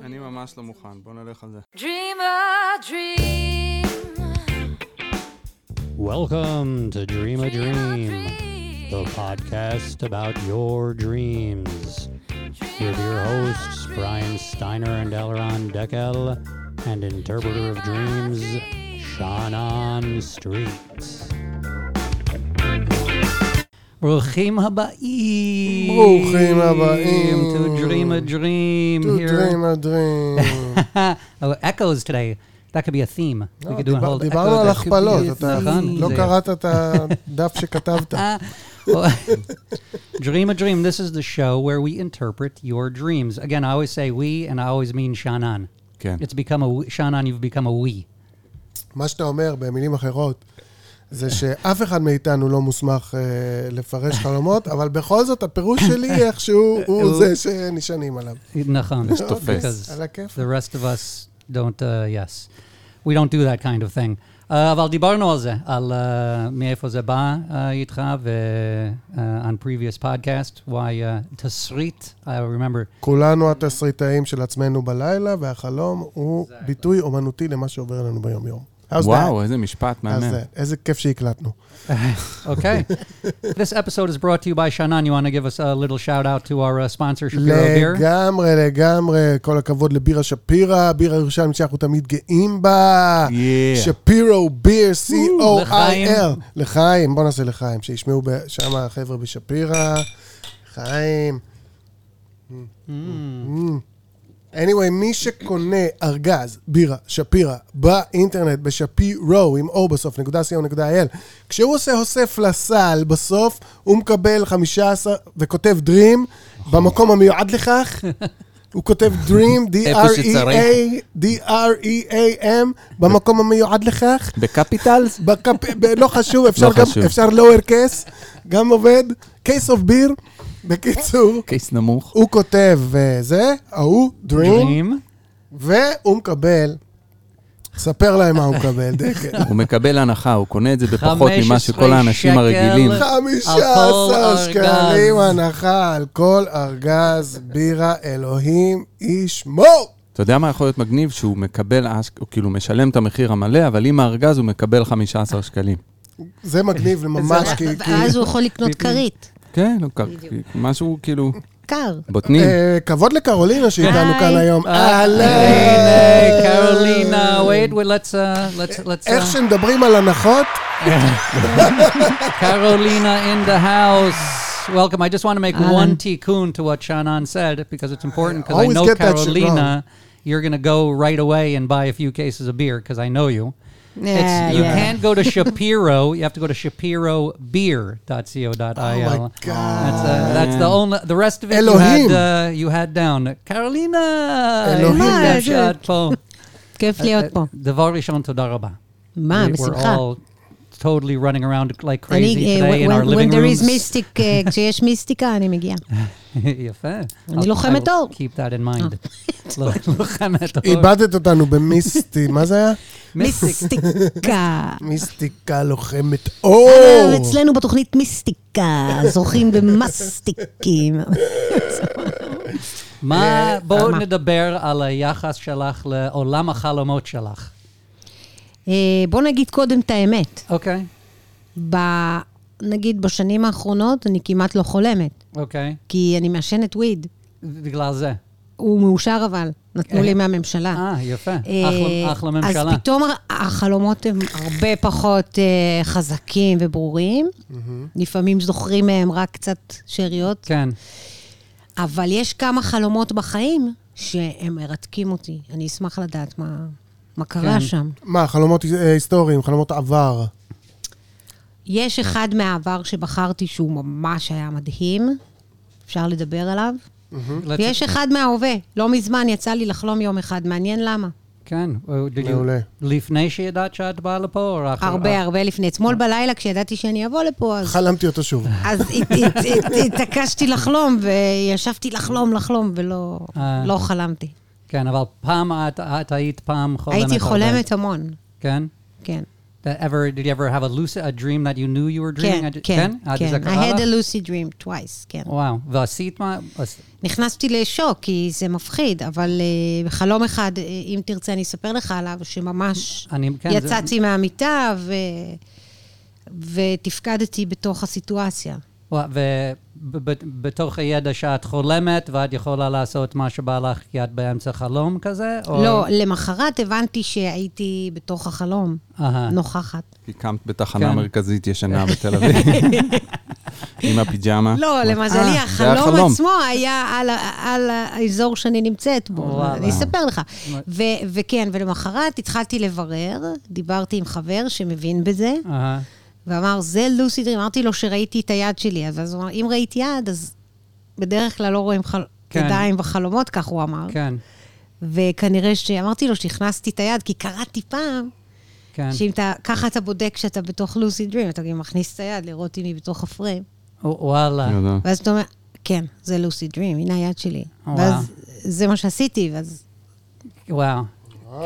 אני ממש לא מוכן, בוא נלך על זה. Dream a dream. Welcome to Dream a Dream a Dream, dream. the podcast about your dreams. With your hosts, Brian Steiner and Elron Deckel, and interpreter of dreams, Shannon Street. ברוכים הבאים. ברוכים הבאים. To Dream a Dream. To here. dream a dream. oh, echoes today. That could be a theme. We לא, could do a whole דיברנו. על הכפלות, אתה. לא קראת את הדף שכתבת. Dream a dream. This is the show where we interpret your dreams. Again, I always say we, and I always mean Shannon. כן. It's become a we- Shannon. You've become a we. מה שאתה אומר במילים אחרות, זה שאף אחד מאיתנו לא מוסמך אה, לפרש חלומות, אבל בכל זאת הפירוש שלי איכשהו הוא זה שנשענים עליו. Nachon. תופס. Because על הכיף. the rest of us don't. Uh, yes, we don't do that kind of thing. Uh, אבל דיברנו על זה, על uh, מאיפה זה בא uh, איתך, ו uh, on previous podcast, why uh, תסריט, I remember, כולנו התסריטאים של עצמנו בלילה, והחלום הוא ביטוי אומנותי למה שעובר לנו ביום-יום. How's that? וואו, איזה משפט מהמם. זה, איזה כיף שהקלטנו. Okay. this episode is brought to you by Shannon. You want to give us a little shout out to our uh, sponsor, Shapiro Beer? לגמרי, לגמרי, כל הכבוד לבירה שפירא, בירה ירושלים שאנחנו תמיד גאים בה. שפירו ביר. C-O-I-L. לחיים, בוא נעשה לחיים, שישמעו שם החבר'ה בשפירא. חיים. Mm. Anyway, מי שקונה ארגז, בירה, שפירא, באינטרנט, בשפירו, עם או בסוף, נקודה co.il, כשהוא עושה אוסף לסל בסוף, הוא מקבל 15, וכותב דרים, במקום המיועד לכך. הוא כותב Dream. D-R-E-A, D-R-E-A-M, במקום המיועד לכך. בקפיטלס? לא חשוב, אפשר לא גם, חשוב. אפשר lower case, גם עובד. case of beer, בקיצור, קייס נמוך. הוא כותב אה, זה, ההוא, dream. והוא מקבל, ספר להם מה הוא מקבל, דקל. הוא מקבל הנחה, הוא קונה את זה בפחות 15 ממה שכל האנשים. הרגילים. חמישה כל עשר ארגז. שקלים הנחה על כל ארגז בירה, אלוהים ישמור. אתה יודע מה יכול להיות מגניב? שהוא מקבל, הוא כאילו משלם את המחיר המלא, אבל עם הארגז הוא מקבל 15 שקלים. זה מגניב ממש, כי... ואז הוא יכול לקנות. כרית. כן, הוא כ- משהו כאילו, קר. בוטנים. אה, כבוד לקרולינה שאיתנו היי. כאן היום. אה, אהלן. Hey, Carolina. Wait, wait, let's, uh, let's, let's, איך uh, שמדברים על הנחות, Carolina in the house. Welcome. I just want to make Alan. one tikkun to what Shannon said because it's important because I always know get that shit Carolina, you're going to go right away and buy a few cases of beer because I know you. Yeah, It's, you yeah. can't go to Shapiro. You have to go to shapirobeer.co.il. Oh my God. That's, uh, that's the only. The rest of it you Elohim. had, uh, you had down. Carolina. Elohim. איזה מה, שאת פה. כיף להיות פה. דבר ראשון, תודה רבה. מה, We- We're בשמחה. all totally running around like crazy אני, אה, today in our when- when living there is rooms. mystic, אה, כשיש מיסטיקה, אני מגיעה. יפה. אני I'll- לוחמת אור. Keep that in mind. לא- לוחמת אור. איבדת אותנו במיסטי, מה זה היה? מיסטיקה. מיסטיקה לוחמת אור. אה, אצלנו בתוכנית מיסטיקה, זוכים במסטיקים. מה, בואו מה? נדבר על היחס שלך לעולם החלומות שלך. אה, בוא נגיד קודם את האמת. אוקיי, ב- נגיד בשנים האחרונות אני כמעט לא חולמת, אוקיי. כי אני מעשנת וויד. בגלל זה. הוא מאושר אבל, נתנו לי מהממשלה. אה, יפה. אה, אחלה- אחלה ממשלה. אז פתאום החלומות הם הרבה פחות אה, חזקים וברורים. לפעמים זוכרים מהם רק קצת שאריות, כן. אבל יש כמה חלומות בחיים שהם מרתקים אותי. אני אשמח לדעת מה, מה קרה כן. שם. מה, חלומות אה, היסטוריים, חלומות עבר. יש אחד מהעבר שבחרתי שהוא ממש היה מדהים, אפשר לדבר עליו. ויש אחד מההווה. לא מזמן יצא לי לחלום יום אחד, מעניין למה. כן. You- מעולה. לפני שידעת שאת באה לפה, או אחר? הרבה הרבה לפני. אתמול בלילה, כשידעתי שאני אבוא לפה, אז... חלמתי אותו שוב. אז הת- הת- הת- התעקשתי לחלום, וישבתי לחלום, לחלום, ולא אה. לא חלמתי. כן, אבל פעם את, את היית פעם חולמת. הייתי. חולמת המון, כן? כן. That ever, did you ever have a lucid, a dream that you knew you were dreaming? כן, כן, אה, כן. זה I had a lucid dream twice, כן. וואו, ועשית מה? נכנסתי לשוק, כי זה מפחיד, אבל uh, בחלום אחד, uh, אם תרצה, אני אספר לך עליו, שממש כן, יצאתי מהמיטה. ותפקדתי בתוך הסיטואציה. ובתוך הידע שאת חולמת, ואת יכולה לעשות מה שבא לך, כי את באמצע חלום כזה? או- לא, למחרת הבנתי שהייתי בתוך החלום, אהה. נוכחת. כי קמת בתחנה כן. מרכזית ישנה בתל אביב. עם הפיג'מה. לא, אה, למזלי, החלום. עצמו היה על, על האזור שאני נמצאת בו. אני אספר לך. ו- וכן, ולמחרת התחלתי לברר, דיברתי עם חבר שמבין בזה, אהה. ואמר, זה לוסי דרים. אמרתי לו שראיתי את היד שלי, אז הוא אמר, אם ראית יד, אז בדרך כלל לא רואים חל... כן. ידיים בחלומות, כך הוא אמר. כן, וכנראה שאמרתי לו שהכנסתי את היד, כי קראתי פעם, כן. שאם אתה, ככה אתה בודק שאתה בתוך לוסי דרים, אתה גם מכניס את היד לראות אם היא בתוך הפריים. וואלה. ואז אתה אומר, כן, זה לוסי דרים, הנה היד שלי. וואו. ואז זה מה שעשיתי, ואז... וואו.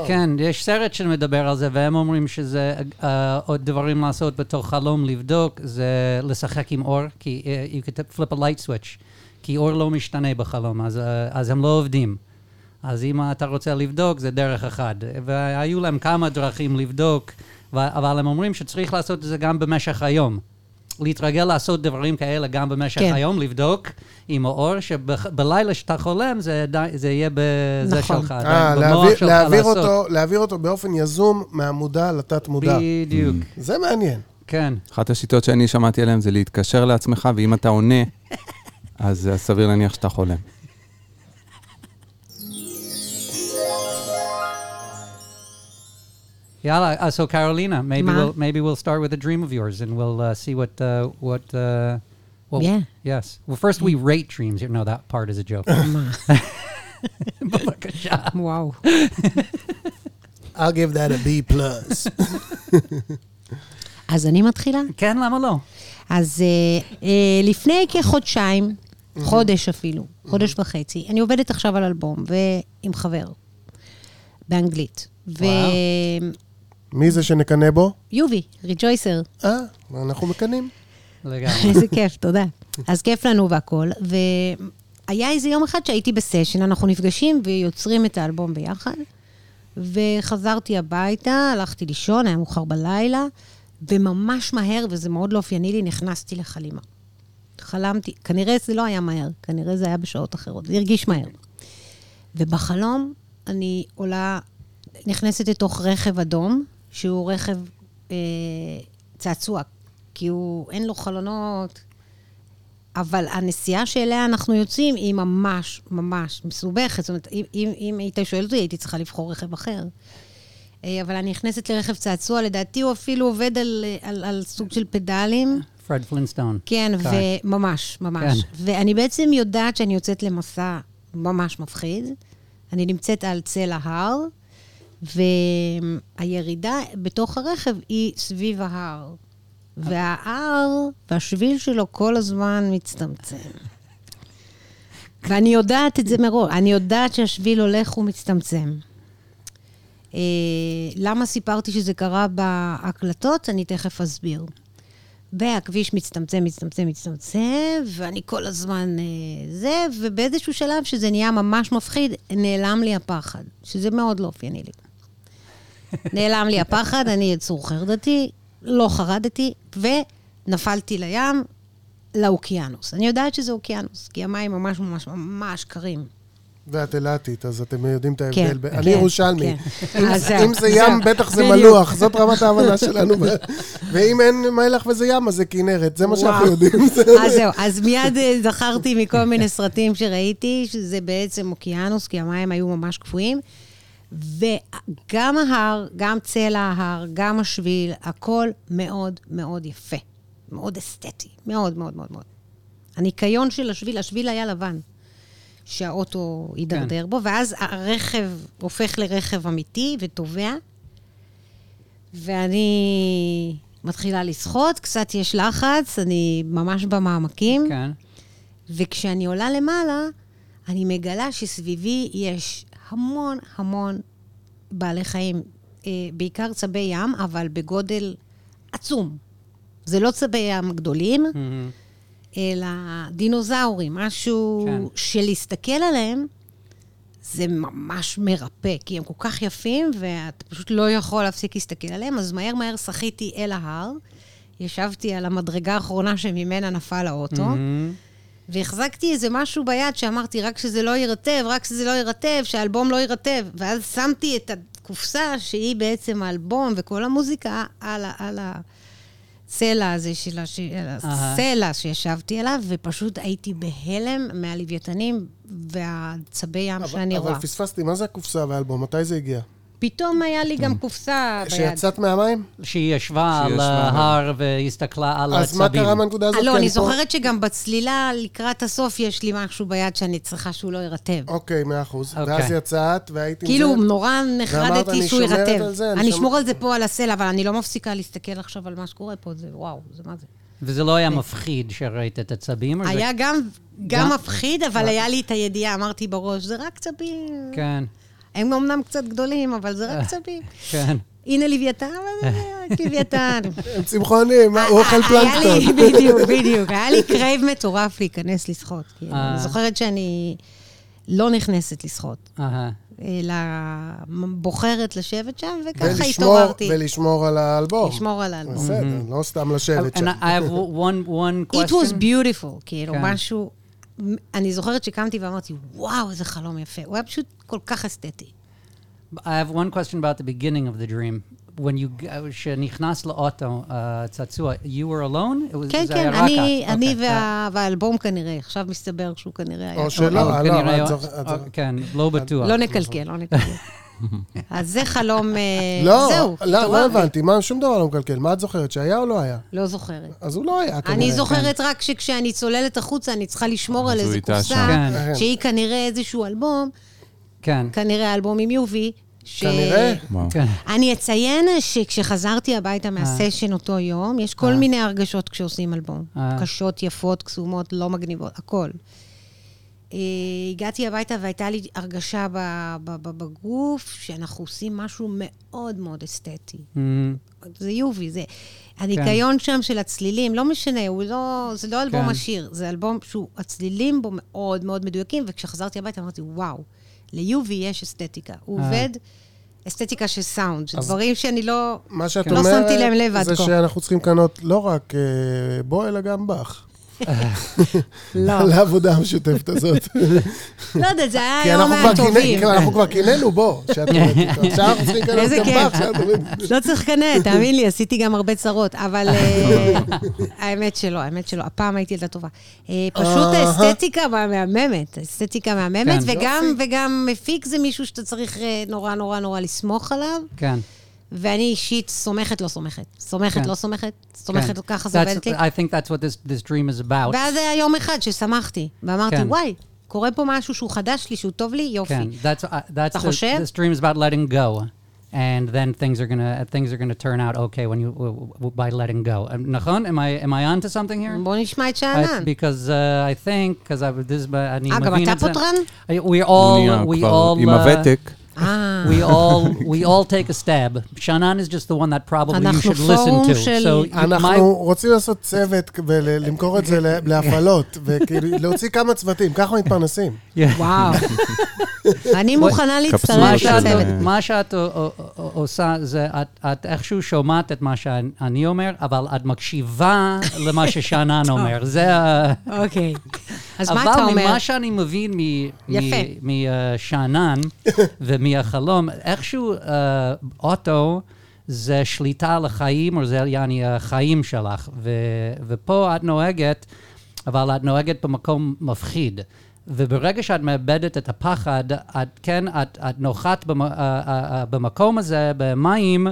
כן, יש סרט שמדבר על זה, והם אומרים שזה uh, עוד דברים לעשות בתוך חלום, לבדוק, זה לשחק עם אור, כי uh, you could flip a light switch, כי אור לא משתנה בחלום, אז, uh, אז הם לא עובדים. אז אם אתה רוצה לבדוק, זה דרך אחד. והיו להם כמה דרכים לבדוק, אבל הם אומרים שצריך לעשות את זה גם במשך היום. להתרגל לעשות דברים כאלה גם במשך כן. היום, לבדוק עם האור, שבלילה שאתה חולם, זה, די- זה יהיה בזה נכון. שלך, אה, במוח להעביר- שלך להעביר לעשות. אותו- להעביר אותו באופן יזום מהמודע לתת-מודע. בדיוק, זה מעניין. כן. אחת השיטות שאני שמעתי עליהן זה להתקשר לעצמך, ואם אתה עונה, אז סביר להניח שאתה חולם. Yalla, uh, so Carolina, maybe Ma? we'll maybe we'll start with a dream of yours, and we'll uh, see what uh, what. Uh, well, Yeah. Yes. Well, first we rate dreams. No, that part is a joke. וואו. I'll give that a B plus. אז אני מתחילה? כן, למה לא? אז אה, אה, לפני כחודשיים, חודש אפילו, חודש וחצי, אני עובדת עכשיו על אלבום, ועם חבר, באנגלית. מי זה שנקנא בו? ויובי, ריג'ויסר, אה, אנחנו מקנאים. לגמרי. איזה כיף, תודה. אז כיף לנו והכול. והיה איזה יום אחד שהייתי בסשן, אנחנו נפגשים ויוצרים את האלבום ביחד. וחזרתי הביתה, הלכתי לישון, היה מאוחר בלילה, וממש מהר, וזה מאוד לא אופייני לי, נכנסתי לחלימה. חלמתי, כנראה זה לא היה מהר, כנראה זה היה בשעות אחרות, זה הרגיש מהר. ובחלום אני עולה, נכנסת לתוך רכב אדום, שהוא רכב אה, צעצוע, כי הוא, אין לו חלונות, אבל הנסיעה שאליה אנחנו יוצאים היא ממש ממש מסובכת. זאת אומרת, אם, אם, אם היית שואל אותי, הייתי צריכה לבחור רכב אחר. אה, אבל אני נכנסת לרכב צעצוע, לדעתי הוא אפילו עובד על, אה, על, על סוג של פדלים. פרד פלינסטון. כן, כן. וממש, ממש. כן. ואני בעצם יודעת שאני יוצאת למסע ממש מפחיד. אני נמצאת על צל ההר, והירידה בתוך הרכב היא סביב ההר. וההר והשביל שלו כל הזמן מצטמצם. ואני יודעת את זה מראש, אני יודעת שהשביל הולך ומצטמצם. אה, למה סיפרתי שזה קרה בהקלטות? אני תכף אסביר. והכביש מצטמצם, מצטמצם, מצטמצם, ואני כל הזמן אה, זה, ובאיזשהו שלב שזה נהיה ממש מפחיד, נעלם לי הפחד, שזה מאוד לא אופייני לי. נעלם לי הפחד, אני יצור חרדתי, לא חרדתי, ונפלתי לים, לאוקיינוס. אני יודעת שזה אוקיינוס, כי המים ממש ממש ממש קרים. ואת אילתית, אז אתם יודעים את כן, ההבדל. ב- כן, אני ירושלמי. כן. אם זה ים. בטח זה. מלוח, זאת רמת ההבנה שלנו. ואם אין מלח וזה ים, אז זה כנרת, זה מה שאנחנו. יודעים. אז זהו, אז מיד אה, זכרתי מכל מיני סרטים שראיתי, שזה בעצם אוקיינוס, כי המים היו ממש קפואים. וגם ההר, גם צלע ההר, גם השביל, הכל מאוד מאוד יפה. מאוד אסתטי, מאוד מאוד מאוד מאוד. הניקיון של השביל, השביל היה לבן, שהאוטו יידרדר בו, ואז הרכב הופך לרכב אמיתי וטובע, ואני מתחילה לשחות, קצת יש לחץ, אני ממש במעמקים. כן. וכשאני עולה למעלה, אני מגלה שסביבי יש המון המון בעלי חיים, אה, בעיקר צבי ים, אבל בגודל עצום. זה לא צבי ים גדולים, אלא דינוזאורים, משהו כן. שלהסתכל עליהם, זה ממש מרפא, כי הם כל כך יפים, ואתה פשוט לא יכול להפסיק להסתכל עליהם, אז מהר מהר שחיתי אל ההר, ישבתי על המדרגה האחרונה שממנה נפל האוטו, והחזקתי איזה משהו ביד שאמרתי, רק שזה לא יירטב, רק שזה לא יירטב, שהאלבום לא יירטב. ואז שמתי את הקופסה, שהיא בעצם האלבום וכל המוזיקה, על, ה- על הצלע הזה של הש... הסלע שישבתי עליו, ופשוט הייתי בהלם מהלוויתנים והצבי ים שאני אבל רואה. פספסתי, מה זה הקופסה והאלבום? מתי זה הגיע? פתאום היה לי גם קופסה ביד. כשיצאת מהמים? שהיא ישבה על. ההר והסתכלה על אז מה. קרה מהנקודה הזאת? אה, לא, אני זוכרת שגם בצלילה לקראת הסוף יש לי משהו ביד שאני צריכה שהוא לא יירטב. אוקיי, מאה אחוז. אוקיי. ואז יצאת, והיית עם כאילו. נורא נחרדתי "אני שהוא יירטב. אני אשמור על זה פה על הסלע, אבל אני לא מפסיקה להסתכל עכשיו על מה שקורה פה. זה וואו, זה מה זה. וזה לא היה מפחיד שראית את הצבים? היה גם, גם- גם מפחיד, אבל היה לי את הידיעה, אמרתי בראש, זה רק צבים. כן, הם אמנם קצת גדולים, אבל זה רק צבים. כן. הנה לוויתן, אבל זה רק לוויתן. הם צמחונים, מה, הוא אוכל היה לי, פלנקטון. בדיוק, בדיוק. היה לי crave מטורף להיכנס לשחות. כאילו, אה. אני זוכרת שאני לא נכנסת לשחות. אלא בוחרת לשבת שם, וככה ולשמור- התעוררתי. ולשמור על האלבום. לשמור על האלבום. בסדר, לא סתם לשבת שם. I I have one, one question. It was beautiful, כאילו, כן. משהו... אני זוכרת שקמתי ואמרתי, וואו, איזה חלום יפה. הוא היה פשוט כל כך אסתטי. I have one question about the beginning of the dream. When you, כשנכנס לאוטו, uh, צעצוע, you were alone? It was- כן, כן, אני, אוקיי. וה- והאלבום כנראה. עכשיו מסתבר שהוא כנראה היה... או שלא, אה, לא, אה, כן, לא בטוח. לא נקלקל, לא נקלקל. אז זה חלום... אה, לא, זהו. לא? לא הבנתי, מה, שום דבר לא מקלקל. מה את זוכרת, שהיה או לא היה? לא זוכרת. אז הוא לא היה כנראה. אני זוכרת רק שכשאני צוללת החוצה, אני צריכה לשמור על איזה קופסה. כן. שהיא כנראה איזשהו אלבום, כן, כנראה אלבום עם יובי. ש- כנראה. כן. אני אציין שכשחזרתי הביתה מהסשן אותו יום, יש כל מיני הרגשות כשעושים אלבום. אה. קשות, יפות, קסומות, לא מגניבות, הכל. אה, הגעתי הביתה והייתה לי הרגשה בגוף שאנחנו עושים משהו מאוד מאוד אסתטי. Mm, זה יובי, זה... הניקיון שם של הצלילים, לא משנה, הוא לא, זה לא אלבום כן. עשיר, זה אלבום שהוא, הצלילים בו מאוד מאוד מדויקים, וכשחזרתי הביתה אמרתי, וואו, ליובי יש אסתטיקה. הוא אה. עובד אסתטיקה של סאונד, אז- דברים שאני לא... מה שאת לא שמתי להם לב עד זה כה. שאנחנו צריכים לקנות לא רק אה, בו, אלא גם בך. לא, על העבודה המשותפת הזאת. לא יודעת, זה היה היום קינא- מהטובים. כי אנחנו כבר קינאנו בו, שאת אומרת איתו. עכשיו אנחנו צריכים לקנות גם. לא צריך לקנא, תאמין לי, עשיתי גם הרבה צרות, אבל אה, האמת שלא, האמת שלא, הפעם הייתי ילדה טובה. אה, פשוט. האסתטיקה מהממת, האסתטיקה מהממת, כן. וגם מפיק זה מישהו שאתה צריך אה, נורא נורא נורא לסמוך עליו, כן. ואני אישית סומכת, לא סומכת. סומכת, כן. לא סומכת, סומכת, כן. ככה זה עובד לי. I think that's what this, this dream is about. ואז היה יום אחד ששמחתי, ואמרתי, כן. וואי, קורה פה משהו שהוא חדש לי, שהוא טוב לי, יופי. כן, that's, uh, that's אתה the, חושב? this dream is about letting go. And then things are gonna things are gonna turn out okay when you w- w- by letting go. Um, נכון? Am I am I onto something here? בוא נשמע את I, שאנן. because uh, I think because I this אני אה, גם מבין אתה את זה. פותרן? I- We הוא נהיה all we all עם uh, אה, we all we all take a stab. Shannon is just the one that probably you should listen to. של- So my אנחנו רוצים לעשות צוות ולמכור את זה להפעלות, וכאילו להוציא כמה צוותים, ככה מתפרנסים. וואו. אני מוכנה להצטרף לצוות. מה שאת עושה זה, את, איכשהו שומעת את מה שאני אומר, אבל את מקשיבה למה ששאנן אומר. זה ה... אוקיי. אז מה אתה אבל אומר? ממה שאני מבין מ- יפה. מ- משאנן ומהחלום, איכשהו אה, אוטו זה שליטה על החיים, או זה יעני החיים שלך. ו- ופה את נוהגת, אבל את נוהגת במקום מפחיד. וברגע שאת מאבדת את הפחד, את כן, את, את נוחת במ, uh, uh, uh, במקום הזה, במים,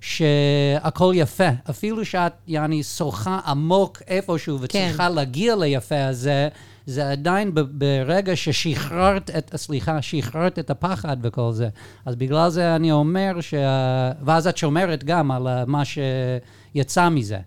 שהכל יפה. אפילו שאת, יעני, שוחה עמוק איפשהו וצריכה להגיע ליפה הזה, זה עדיין ברגע ששחררת את, סליחה, שחררת את הפחד וכל זה. אז בגלל זה אני אומר ש... ואז את שומרת גם על אה, מה שיצא מזה.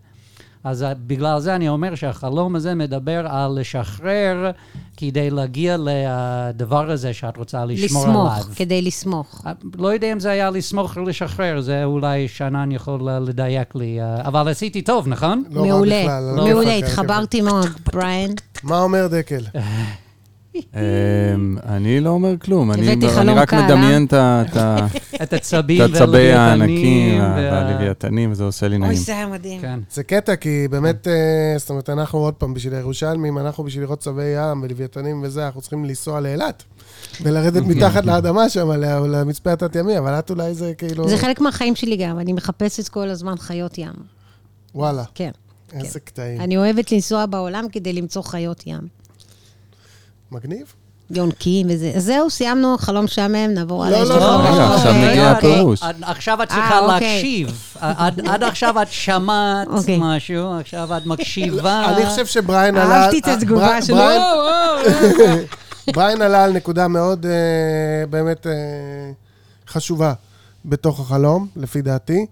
אז אה, בגלל זה אני אומר שהחלום הזה מדבר על לשחרר כדי להגיע לדבר הזה שאת רוצה לשמור עליו. לסמוך, כדי לסמוך. אה, לא יודע אם זה היה לסמוך או לשחרר, זה אולי שנן יכול אה, לדייק לי, אבל עשיתי טוב, נכון? לא מעולה, בכלל, לא מעולה. התחברתי מאוד, בריאן. מה אומר דקל? אמ, אני לא אומר כלום, אני רק קל, אה? מדמיין את הצבי הענקים וה- והלוויתנים, וזה עושה לי אוי, נעים. זה היה מדהים. כן. זה קטע, כי באמת, אה, זאת אומרת, אנחנו עוד פעם, בשביל הירושלמים, אנחנו בשביל לראות צבי ים ולוויתנים וזה, אנחנו צריכים לנסוע לאילת. ולרדת מתחת לאדמה שם, ל- למצפה התת-ימי, אבל את אולי זה כאילו... זה חלק מהחיים שלי גם, אני מחפשת כל הזמן חיות ים. וואלה, כן. איזה קטעים. אני אוהבת לנסוע בעולם כדי למצוא חיות ים. מגניב. יונקים וזה. אז זהו, סיימנו, חלום משעמם, נעבור לא, הלאה. יש לא, לא, חלום רגע, משעמם. עכשיו מגיע. הפירוש. את- עכשיו את אה, צריכה אוקיי. להקשיב. עד עכשיו את שמעת אוקיי. משהו, עכשיו את מקשיבה. אני חושב שבריין עלה... אהבתי את אה, התגובה שלו. בריין- עלה על נקודה מאוד אה, באמת אה, חשובה בתוך החלום, לפי דעתי,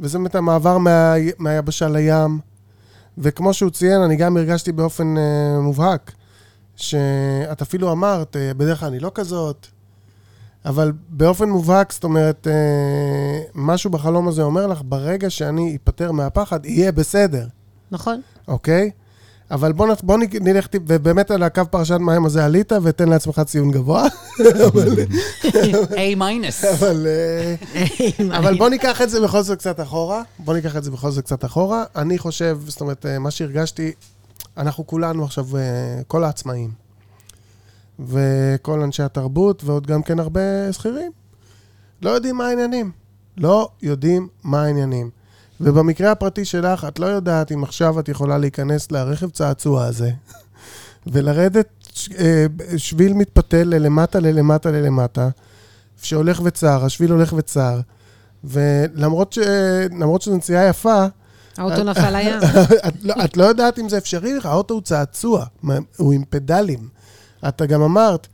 וזה באמת המעבר מה, מהיבשה לים. וכמו שהוא ציין, אני גם הרגשתי באופן אה, מובהק, שאת אפילו אמרת, אה, בדרך כלל אני לא כזאת, אבל באופן מובהק, זאת אומרת, אה, משהו בחלום הזה אומר לך, ברגע שאני אפטר מהפחד, יהיה בסדר. נכון. אוקיי? אבל בוא, נ- בוא נלך, ובאמת על הקו פרשת מים הזה עלית, ותן לעצמך ציון גבוה. A מיינוס. אבל, אה, אבל בוא ניקח את זה בכל זאת קצת אחורה. בוא ניקח את זה בכל זאת קצת אחורה. אני חושב, זאת אומרת, מה שהרגשתי, אנחנו כולנו עכשיו, אה, כל העצמאים, וכל אנשי התרבות, ועוד גם כן הרבה שכירים, לא יודעים מה העניינים. לא יודעים מה העניינים. ובמקרה הפרטי שלך, את לא יודעת אם עכשיו את יכולה להיכנס לרכב צעצוע הזה, ולרדת אה, שביל מתפתל ללמטה, ללמטה, ללמטה, שהולך וצר, השביל הולך וצר, ולמרות ש... למרות שזו נסיעה יפה, האוטו נפל לים. את, לא, את לא יודעת אם זה אפשרי לך, האוטו הוא צעצוע, הוא עם פדלים. אתה גם אמרת,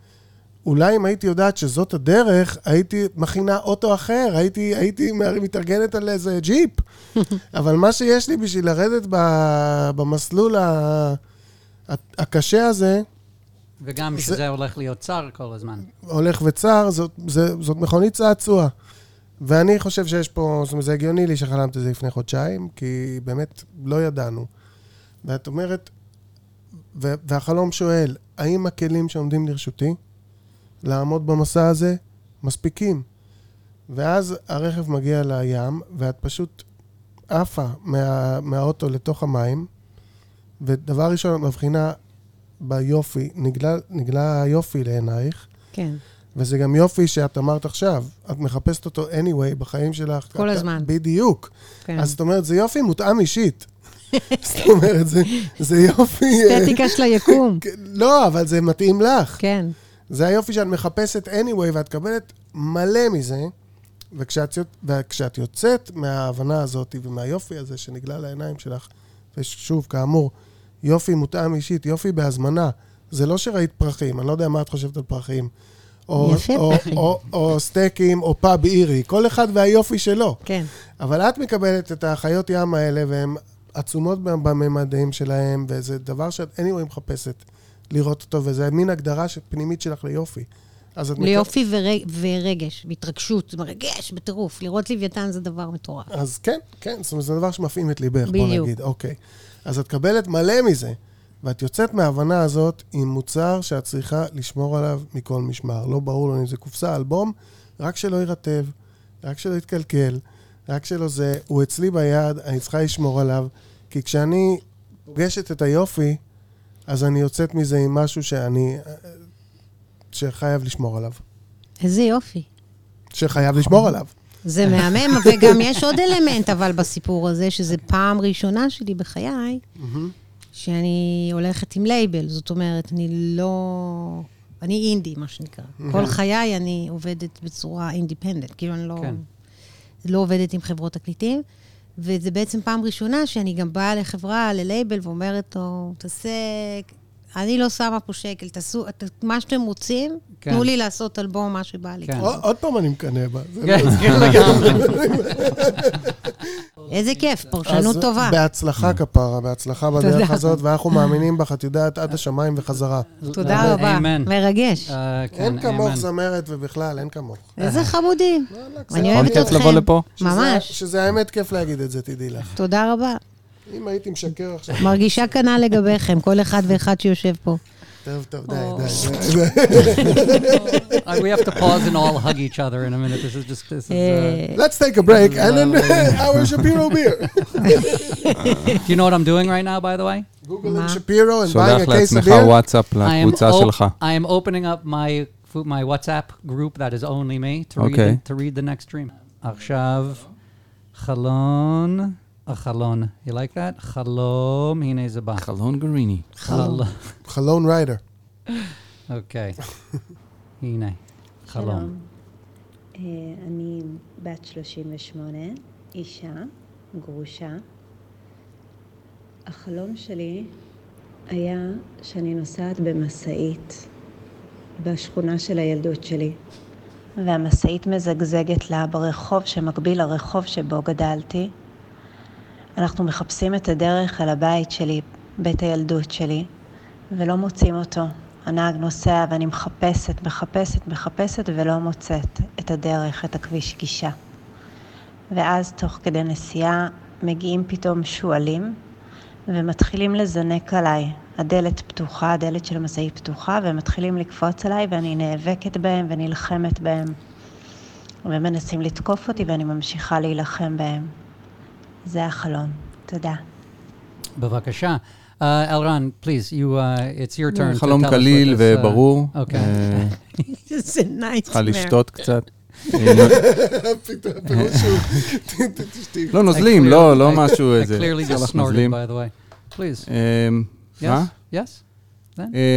אולי אם הייתי יודעת שזאת הדרך, הייתי מכינה אוטו אחר, הייתי, הייתי מתארגנת על איזה ג'יפ. אבל מה שיש לי בשביל לרדת ב, במסלול ה, ה, הקשה הזה, וגם זה- שזה הולך להיות צר כל הזמן. הולך וצר, זאת, זה, זאת מכונית צעצוע. ואני חושב שיש פה, זאת אומרת, זה הגיוני לי שחלמת את זה לפני חודשיים, כי באמת לא ידענו. ואת אומרת, ו- והחלום שואל, האם הכלים שעומדים לרשותי לעמוד במסע הזה מספיקים? ואז הרכב מגיע לים, ואת פשוט עפה מה, מהאוטו לתוך המים, ודבר ראשון, את מבחינה ביופי, נגלה, נגלה היופי לעינייך, כן. וזה גם יופי שאת אמרת עכשיו, את מחפשת אותו anyway בחיים שלך. כל אתה- הזמן. בדיוק. כן. אז זאת אומרת, זה יופי מותאם אישית. זאת אומרת, זה, זה יופי... אה, אסתטיקה של היקום. כן, לא, אבל זה מתאים לך. כן. זה היופי שאת מחפשת anyway, ואת מקבלת מלא מזה, וכשאת, וכשאת יוצאת מההבנה הזאת ומהיופי הזה שנגלה לעיניים שלך, ושוב, כאמור, יופי מותאם אישית, יופי בהזמנה. זה לא שראית פרחים, אני לא יודע מה את חושבת על פרחים. או, יפה או, פרחים. או, או סטייקים, או פאב אירי, כל אחד והיופי שלו. כן. אבל את מקבלת את החיות ים האלה, והן עצומות בממדים שלהם, וזה דבר שאת anyway מחפשת לראות אותו, וזה מין הגדרה פנימית שלך ליופי. אז את... מק- ליופי ורג- ורגש, והתרגשות, זה מרגש בטירוף. לראות לוויתן זה דבר מטורף. אז כן, כן, זאת אומרת, זה דבר שמפעים את ליבך, בוא. נגיד, אוקיי. אז את מקבלת מלא מזה, ואת יוצאת מההבנה הזאת עם מוצר שאת צריכה לשמור עליו מכל משמר. לא ברור לנו אם זה קופסה, אלבום, רק שלא יירטב, רק שלא יתקלקל, רק שלא זה, הוא אצלי ביד, אני צריכה לשמור עליו, כי כשאני פוגשת את היופי, אז אני יוצאת מזה עם משהו שאני... שחייב לשמור עליו. איזה יופי. שחייב לשמור עליו. זה מהמם, וגם יש עוד אלמנט, אבל בסיפור הזה, שזה פעם ראשונה שלי בחיי, שאני הולכת עם לייבל. זאת אומרת, אני לא... אני אינדי, מה שנקרא. כל חיי אני עובדת בצורה independent. כאילו, אני לא, כן. לא עובדת עם חברות תקליטים. וזה בעצם פעם ראשונה שאני גם באה לחברה, ללייבל, ואומרת לו, תעשה אני לא שמה פה שקל, תעשו את מה שאתם רוצים, כן. תנו לי לעשות אלבום, מה שבא לי. כן. עוד- פעם אני מקנא בה. זה כן, לא- לגמרי. איזה כיף, פרשנות טובה. בהצלחה כפרה, בהצלחה בדרך. הזאת, ואנחנו מאמינים בך, את יודעת, עד השמיים וחזרה. תודה רבה, אמן. מרגש. אה, כן, אין כמוך אמן. זמרת, ובכלל, אין כמוך. איזה חמודים. וואלכ, אני אוהבת כיף אתכם. לבוא לפה. שזה- ממש. שזה האמת כיף להגיד את זה, תדעי לך. תודה רבה. אם הייתי משקר עכשיו... מרגישה כנ"ל לגביכם, כל אחד ואחד שיושב פה. טוב, טוב, די, או. די, די. Uh, we have to pause and all hug each other in a minute. This is just, this is, uh, אה, Let's take a break, and then our Shapiro beer. do you know what I'm doing right now, by the way? Googling Shapiro and buying שולח a case of לעצמך beer. וואטסאפ I am, לקבוצה op- שלך. I am opening up my fu- my WhatsApp group that is only me to, read, Okay. the, to read the next stream. עכשיו, חלון, החלון. You like that? חלום, הנה זה בא. חלון גריני. חלון ריידר. אוקיי. הנה, חלום. אה, אני בת 38, אישה, גרושה. החלום שלי היה שאני נוסעת במשאית בשכונה של הילדות שלי, והמשאית מזגזגת לה ברחוב שמקביל לרחוב שבו גדלתי. אנחנו מחפשים את הדרך אל הבית שלי, בית הילדות שלי, ולא מוצאים אותו. הנהג נוסע ואני מחפשת, מחפשת, מחפשת ולא מוצאת את הדרך, את הכביש גישה. ואז תוך כדי נסיעה מגיעים פתאום שועלים ומתחילים לזנק עליי. הדלת פתוחה, הדלת של המשאית פתוחה, והם מתחילים לקפוץ עליי ואני נאבקת בהם ונלחמת בהם. והם מנסים לתקוף אותי ואני ממשיכה להילחם בהם. זה החלום. תודה. בבקשה. Uh, אלרן, please, you, uh, it's your turn. to חלום tell us what קליל uh, וברור. אוקיי. איזה נייטמר. צריכה לשתות קצת. אה. לא, נוזלים, לא לא משהו איזה. נוזלים. by the way. Please. אה, מה?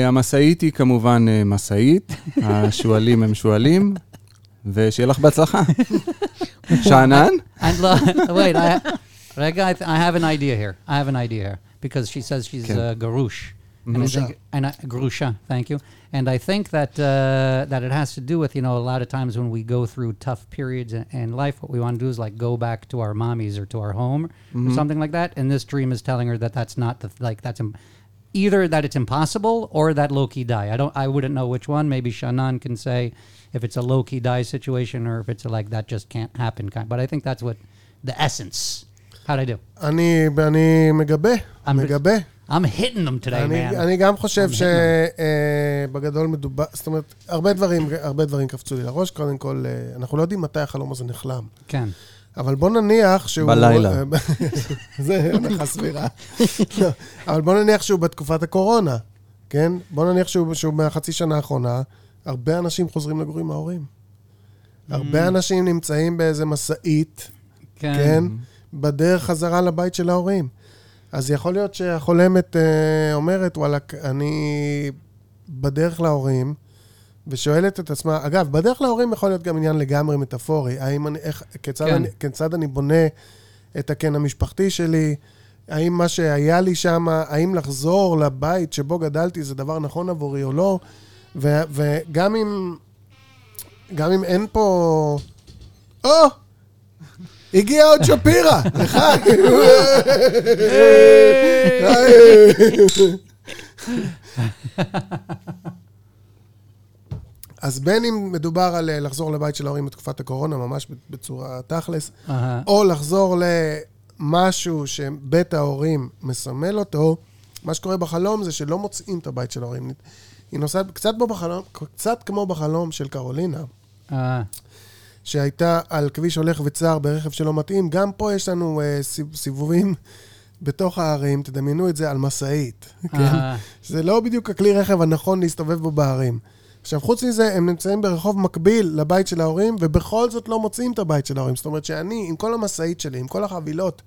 המשאית היא כמובן משאית, השועלים הם שועלים, ושיהיה לך בהצלחה. שאנן? Wait, I, I, th- I have an idea here. I have an idea here because she says she's Okay. uh, garush. And I think, and I, grusha, thank you. And I think that uh, that it has to do with you know a lot of times when we go through tough periods in, in life, what we want to do is like go back to our mommies or to our home or something like that. And this dream is telling her that that's not the like that's Im- either that it's impossible or that Loki die. I don't. I wouldn't know which one. Maybe Shannon can say if it's a Loki die situation or if it's a, like that just can't happen kind. But I think that's what the essence. How'd I do? אני אני מגבה, I'm- מגבה. I'm hitting them today, אני, man. אני גם חושב שבגדול מדובר, זאת אומרת, הרבה דברים, הרבה דברים קפצו לי לראש. קודם כל, אה, אנחנו לא יודעים מתי החלום הזה נחלם. כן. אבל בוא נניח שהוא... בלילה. זה הנחה סבירה. לא, אבל בוא נניח שהוא בתקופת הקורונה, כן? בוא נניח שהוא, שהוא מהחצי שנה האחרונה, הרבה אנשים חוזרים לגור עם ההורים. הרבה אנשים נמצאים באיזה משאית, כן? בדרך חזרה לבית של ההורים. אז יכול להיות שהחולמת אה, אומרת, וואלה, אני בדרך להורים, ושואלת את עצמה, אגב, בדרך להורים יכול להיות גם עניין לגמרי מטאפורי. האם אני, איך, כיצד, כן. אני, כיצד אני בונה את הקן המשפחתי שלי? האם מה שהיה לי שם, האם לחזור לבית שבו גדלתי זה דבר נכון עבורי או לא? ו, וגם אם, גם אם אין פה... או! הגיע עוד שפירא, לחיים. אז בין אם מדובר על אה, לחזור לבית של ההורים בתקופת הקורונה, ממש בצורה תכלס. או לחזור למשהו שבית ההורים מסמל אותו, מה שקורה בחלום זה שלא מוצאים את הבית של ההורים. היא נוסעת קצת, בחלום, קצת כמו בחלום של קרולינה, שהייתה על כביש הולך וצר ברכב שלא מתאים. גם פה יש לנו אה, סיב- סיבובים בתוך הערים, תדמיינו את זה על משאית. כן? אה, זה לא בדיוק הכלי רכב הנכון להסתובב בו בערים. עכשיו, חוץ מזה, הם נמצאים ברחוב מקביל לבית של ההורים, ובכל זאת לא מוצאים את הבית של ההורים. זאת אומרת שאני, עם כל המשאית שלי, עם כל החבילות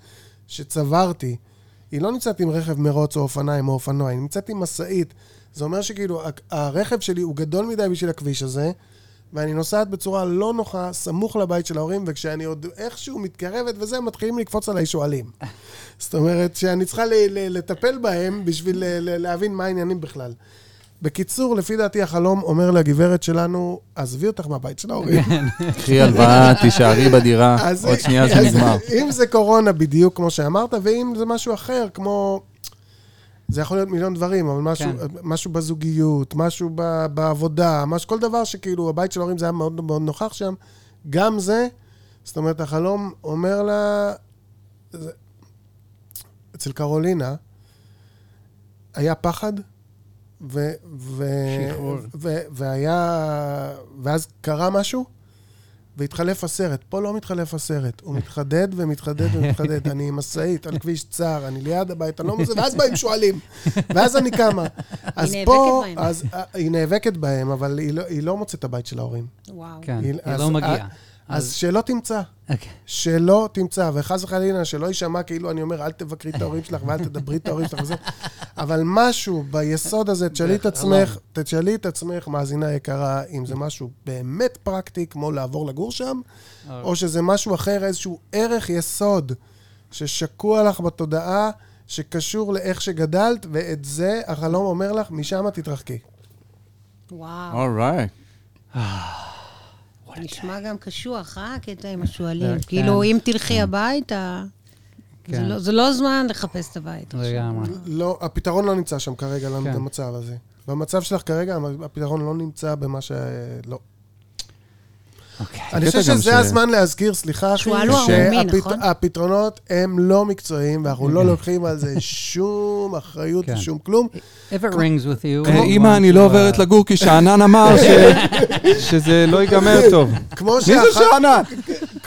שצברתי, היא לא נמצאת עם רכב מרוץ או אופניים או אופנוע, היא נמצאת עם משאית. זה אומר שכאילו, הרכב שלי הוא גדול מדי בשביל הכביש הזה, ואני נוסעת בצורה לא נוחה, סמוך לבית של ההורים, וכשאני עוד איכשהו מתקרבת וזה, מתחילים לקפוץ עליי שועלים. זאת אומרת, שאני צריכה ל- ל- לטפל בהם בשביל ל- ל- להבין מה העניינים בכלל. בקיצור, לפי דעתי החלום אומר לגברת שלנו, עזבי אותך מהבית של ההורים. קחי הלוואה, תישארי בדירה, עוד שנייה זה נגמר. אם זה קורונה, בדיוק כמו שאמרת, ואם זה משהו אחר, כמו... זה יכול להיות מיליון דברים, אבל משהו, כן. משהו בזוגיות, משהו ב, בעבודה, משהו, כל דבר שכאילו, הבית של ההורים זה היה מאוד מאוד נוכח שם, גם זה, זאת אומרת, החלום אומר לה... זה, אצל קרולינה היה פחד, ו, ו, שחרור. ו, והיה... ואז קרה משהו, והתחלף הסרט. פה לא מתחלף הסרט, הוא מתחדד ומתחדד ומתחדד. אני עם משאית על כביש צר, אני ליד הבית, אני לא מזה, ואז באים שועלים. ואז אני קמה. אז נאבקת פה, בהם. אז אה, היא נאבקת בהם, אבל היא לא, היא לא מוצאת את הבית של ההורים. וואו. כן, היא- היא אז- לא מגיעה. אז שלא תמצא. אוקיי. שלא תמצא, וחס וחלילה, שלא יישמע כאילו אני אומר, אל תבקרי את ההורים שלך ואל תדברי את ההורים שלך וזה, אבל משהו ביסוד הזה, תשאלי את עצמך, תשאלי את עצמך, מאזינה יקרה, אם זה משהו באמת פרקטי, כמו לעבור לגור שם, או שזה משהו אחר, איזשהו ערך יסוד ששקוע לך בתודעה, שקשור לאיך שגדלת, ואת זה החלום אומר לך, משם תתרחקי. וואו. אורייט. נשמע גם קשוח, אה? הקטע עם השועלים. כן. כאילו, אם תלכי הביתה, זה כן. לא- זה לא זמן לחפש את הבית. עכשיו. לגמרי. לא, הפתרון לא נמצא שם כרגע, כן. במצב הזה. במצב שלך כרגע, הפתרון לא נמצא במה ש... לא. אוקיי. אני חושב שזה ש- הזמן להזכיר, סליחה, אחי, ערמומי, נכון? שהפתרונות הם לא מקצועיים, ואנחנו לא לוקחים על זה שום אחריות כן. ושום כלום. If it rings with you... אמא, אני לא עוברת לגור כי שאנן אמר ש- שזה לא ייגמר טוב. כמו מי זה שאנן?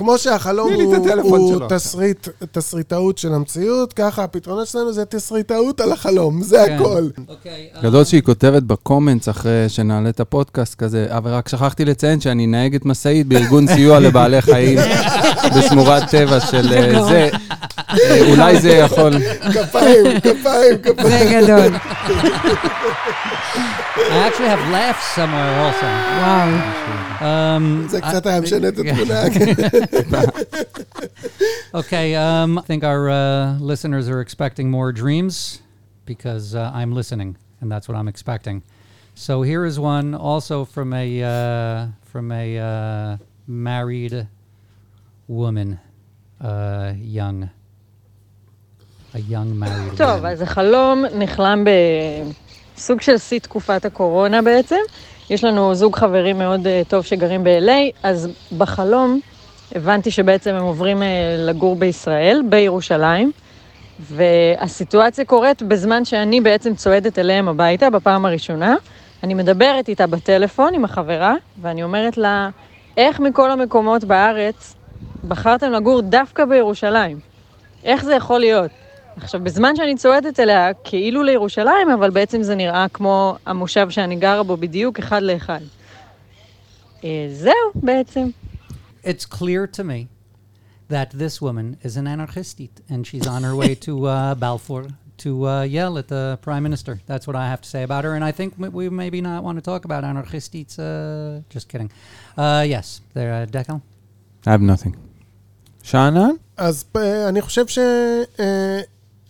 כמו שהחלום הוא- הוא. תסריט, תסריטאות של המציאות, ככה הפתרונות שלנו זה תסריטאות על החלום, זה כן. הכל. אוקיי, אה, גדול שהיא כותבת בקומנטס אחרי שנעלה את הפודקאסט כזה, אבל רק שכחתי לציין שאני נהגת משאית בארגון סיוע לבעלי חיים בשמורת טבע של אה, זה. אה, אולי זה יכול... כפיים, כפיים, כפיים. זה גדול. I actually have laughs somewhere also. וואו. Um, זה קצת היה משנה את התמונה. Okay, um, I think our uh, listeners are expecting more dreams because uh, I'm listening, and that's what I'm expecting. So here is one also from a uh, from a uh, married woman, uh, young, a young married טוב, woman. אז החלום נחלם בסוג של שיא תקופת הקורונה בעצם. יש לנו זוג חברים מאוד אה, טוב שגרים ב-LA, אז בחלום הבנתי שבעצם הם עוברים אה, לגור בישראל, בירושלים, והסיטואציה קורית בזמן שאני בעצם צועדת אליהם הביתה בפעם הראשונה. אני מדברת איתה בטלפון עם החברה, ואני אומרת לה, איך מכל המקומות בארץ בחרתם לגור דווקא בירושלים? איך זה יכול להיות? עכשיו, בזמן שאני צועדת אליה, כאילו לירושלים, אבל בעצם זה נראה כמו המושב שאני גרה בו בדיוק אחד לאחד. אה, זהו, בעצם. It's clear to me that this woman is an anarchistit, and she's on her way to uh, Balfour to uh, yell at the prime minister. That's what I have to say about her. And I think m- we maybe not want to talk about anarchistits. Uh, just kidding. Uh, yes, there, uh, Declan. I have nothing. שאנן? אז אה, אני חושב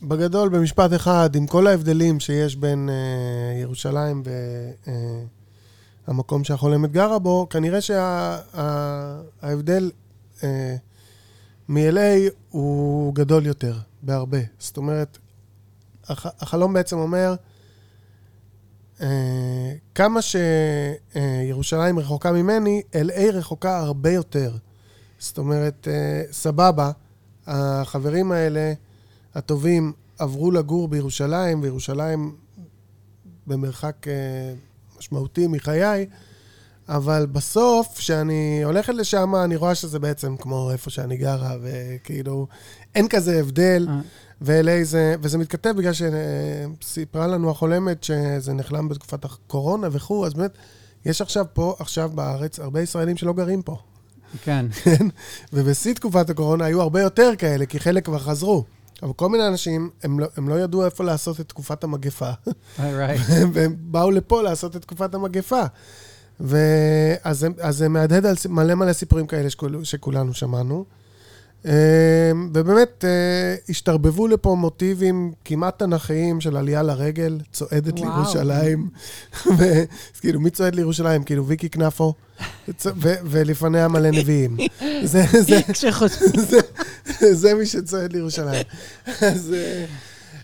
שבגדול, במשפט אחד, עם כל ההבדלים שיש בין אה, ירושלים והמקום שהחולמת גרה בו, כנראה שההבדל מ-LA הוא גדול יותר, בהרבה. זאת אומרת, הח- החלום בעצם אומר, אה, כמה שירושלים רחוקה ממני, LA רחוקה הרבה יותר. זאת אומרת, אה, סבבה, החברים האלה, הטובים, עברו לגור בירושלים, וירושלים במרחק אה, משמעותי מחיי, אבל בסוף, כשאני הולכת לשם, אני רואה שזה בעצם כמו איפה שאני גרה, וכאילו, אין כזה הבדל. אה. ו-LA זה, וזה מתכתב בגלל שסיפרה לנו החולמת שזה נחלם בתקופת הקורונה וכו', אז באמת, יש עכשיו פה, עכשיו בארץ, הרבה ישראלים שלא גרים פה. כן. כן? ובשיא תקופת הקורונה היו הרבה יותר כאלה, כי חלק כבר חזרו. אבל כל מיני אנשים, הם לא, הם לא ידעו איפה לעשות את תקופת המגפה, right. והם באו לפה לעשות את תקופת המגפה. ואז זה- מהדהד על מלא מלא סיפורים כאלה שכול, שכולנו שמענו. אה, ובאמת, אה, השתרבבו לפה מוטיבים כמעט תנכיים של עלייה לרגל, צועדת וואו. לירושלים. כאילו, מי צועד לירושלים? כאילו, ויקי כנפו, ולפניה מלא נביאים. זה, זה, כשחושבים. זה, זה מי שצועד לירושלים. אז... אה,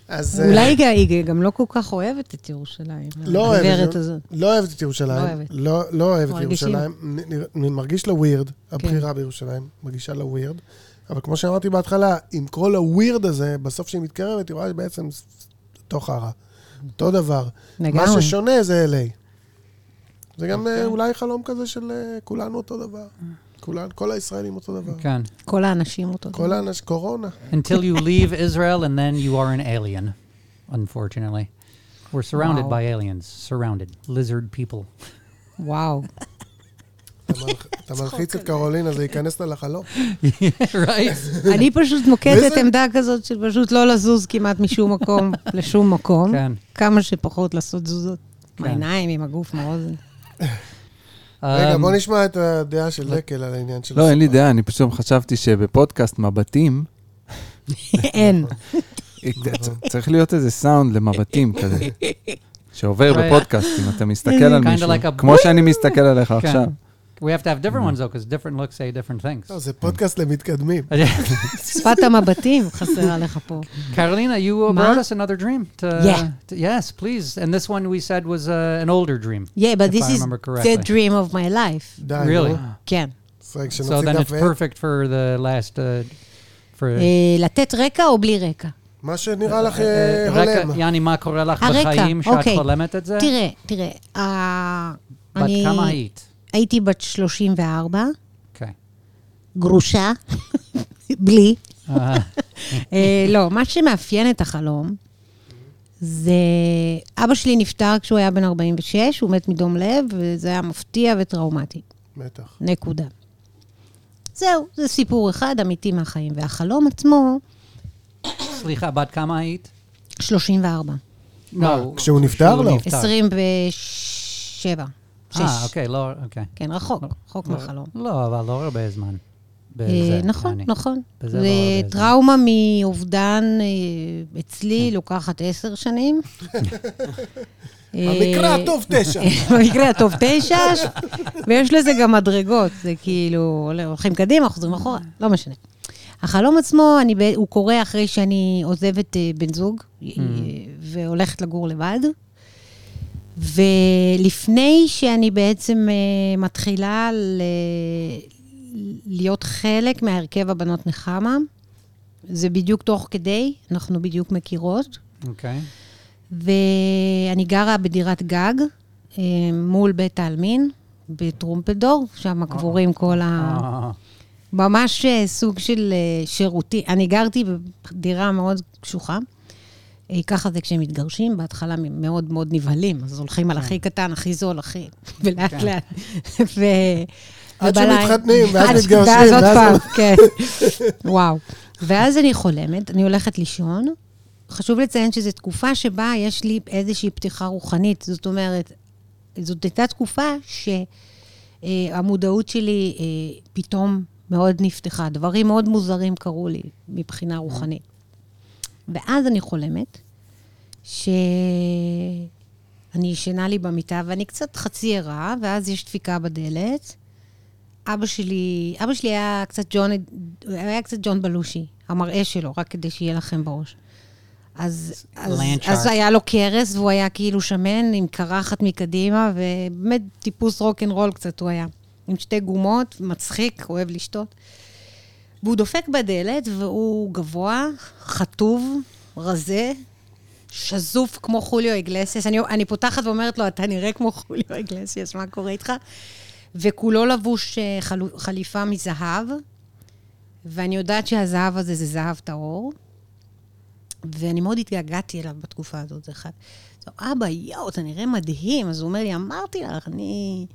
אז... אה, אולי היא גם- לא כל כך אוהבת את ירושלים. לא הגברת הזאת. לא אוהבת את ירושלים. לא אוהבת. לא, לא אוהבת את. ירושלים. מרגיש לה ווירד, כן. הבחירה בירושלים. מרגישה לה ווירד. אבל כמו שאמרתי בהתחלה, עם כל הווירד הזה, בסוף שהיא מתקרבת, היא רואה בעצם ס- אותו חרא. אותו דבר. מה לגמרי. ששונה זה LA. זה גם אה, אולי חלום כזה של אה, כולנו אותו דבר. כולן, כל הישראלים אותו דבר. כן. כל האנשים אותו. כל האנשים, קורונה. Until you leave Israel and then you are an alien, unfortunately. We're surrounded Wow. by aliens. Surrounded. Lizard people. וואו. מלח- אתה מלחיץ את קרולינה, זה ייכנס לה לחלום. right? אני פשוט נוקטת וזה- עמדה כזאת של פשוט לא לזוז כמעט משום מקום לשום מקום. כן. כמה שפחות לעשות תזוזות. עם כן. העיניים, עם הגוף, עם האוזן. רגע, Um, בוא נשמע את הדעה של דקל על העניין של לא, אין לי. דעה, אני פשוט חשבתי שבפודקאסט מבטים, אין. צריך להיות איזה סאונד למבטים כזה, שעובר Right. בפודקאסט, אם אתה מסתכל על מישהו, כמו שאני מסתכל עליך כן. עכשיו. We have to have different ones though, because different looks say different things. לא, זה פודקאסט למתקדמים. שפת המבטים חסרה לך פה. Carolina, you uh, brought us another dream. To, Yeah. to- yes, please. And this one we said was uh, an older dream. Yeah, but this I is the dream of my life. די, Really? כן. So then it's perfect for the last. Uh, for אה, לתת רקע או בלי רקע? מה שנראה לך אה, אה, רקע, הולם. יעני, מה קורה לך בחיים שאת אוקיי. חולמת את זה? תראה, תראה, אה, בת כמה היית? הייתי בת 34, אוקיי. גרושה, בלי. אה, אה, לא, מה שמאפיין את החלום זה... אבא שלי נפטר כשהוא היה בן 46, הוא מת מדום לב, וזה היה מפתיע וטראומטי. בטח. נקודה. זהו, זה סיפור אחד אמיתי מהחיים. והחלום עצמו, סליחה, בת כמה היית? 34. לא. כשהוא נפטר? לא. נפטר. 27. שש. אה, אוקיי, לא, אוקיי. כן, רחוק, רחוק לא, מהחלום. לא, אבל לא הרבה זמן. בזה, נכון, יעני. נכון. בזה זה לא זמן. טראומה מאובדן אה, אצלי לוקחת עשר שנים. במקרה אה, הטוב תשע. במקרה הטוב תשע, ויש לזה גם מדרגות, זה כאילו, הולכים קדימה, חוזרים אחורה, לא משנה. החלום עצמו, אני, ב- הוא קורה אחרי שאני עוזבת בן זוג, אה, והולכת לגור לבד. ולפני שאני בעצם אה, מתחילה ל... להיות חלק מהרכב הבנות נחמה, זה בדיוק תוך כדי, אנחנו בדיוק מכירות. אוקיי. ואני גרה בדירת גג אה, מול בית העלמין, בטרומפלדור, שם קבורים כל ה... אה, ממש אה, סוג של אה, שירותי. אני גרתי בדירה מאוד קשוחה. אה, ככה זה כשהם מתגרשים, בהתחלה מאוד מאוד נבהלים, אז הולכים על הכי קטן, הכי זול, הכי... ולאט כן. לאט. ו... עד שמתחתנים, ואז מתגרשים, ואז עוד פעם, כן. וואו. ואז אני חולמת, אני הולכת לישון. חשוב לציין שזו תקופה שבה יש לי איזושהי פתיחה רוחנית. זאת אומרת, זאת הייתה תקופה שהמודעות שלי אה, פתאום מאוד נפתחה. דברים מאוד מוזרים קרו לי מבחינה רוחנית. ואז אני חולמת שאני ישנה לי במיטה, ואני קצת חצי ערה, ואז יש דפיקה בדלת. אבא שלי, אבא שלי היה קצת ג'ון, היה קצת ג'ון בלושי, המראה שלו, רק כדי שיהיה לכם בראש. אז, אז, אז. היה לו קרס, והוא היה כאילו שמן, עם קרחת מקדימה, ובאמת טיפוס רוקנרול קצת הוא היה. עם שתי גומות, מצחיק, אוהב לשתות. והוא דופק בדלת, והוא גבוה, חטוב, רזה, שזוף כמו חוליו איגלסיאס. אני, אני פותחת ואומרת לו, אתה נראה כמו חוליו איגלסיאס, מה קורה איתך? וכולו לבוש אה, חלו, חליפה מזהב, ואני יודעת שהזהב הזה זה זהב טהור, ואני מאוד התגעגעתי אליו בתקופה הזאת, זה אחד. אז אבא, יואו, אתה נראה מדהים. אז הוא אומר לי, אמרתי לך, אני...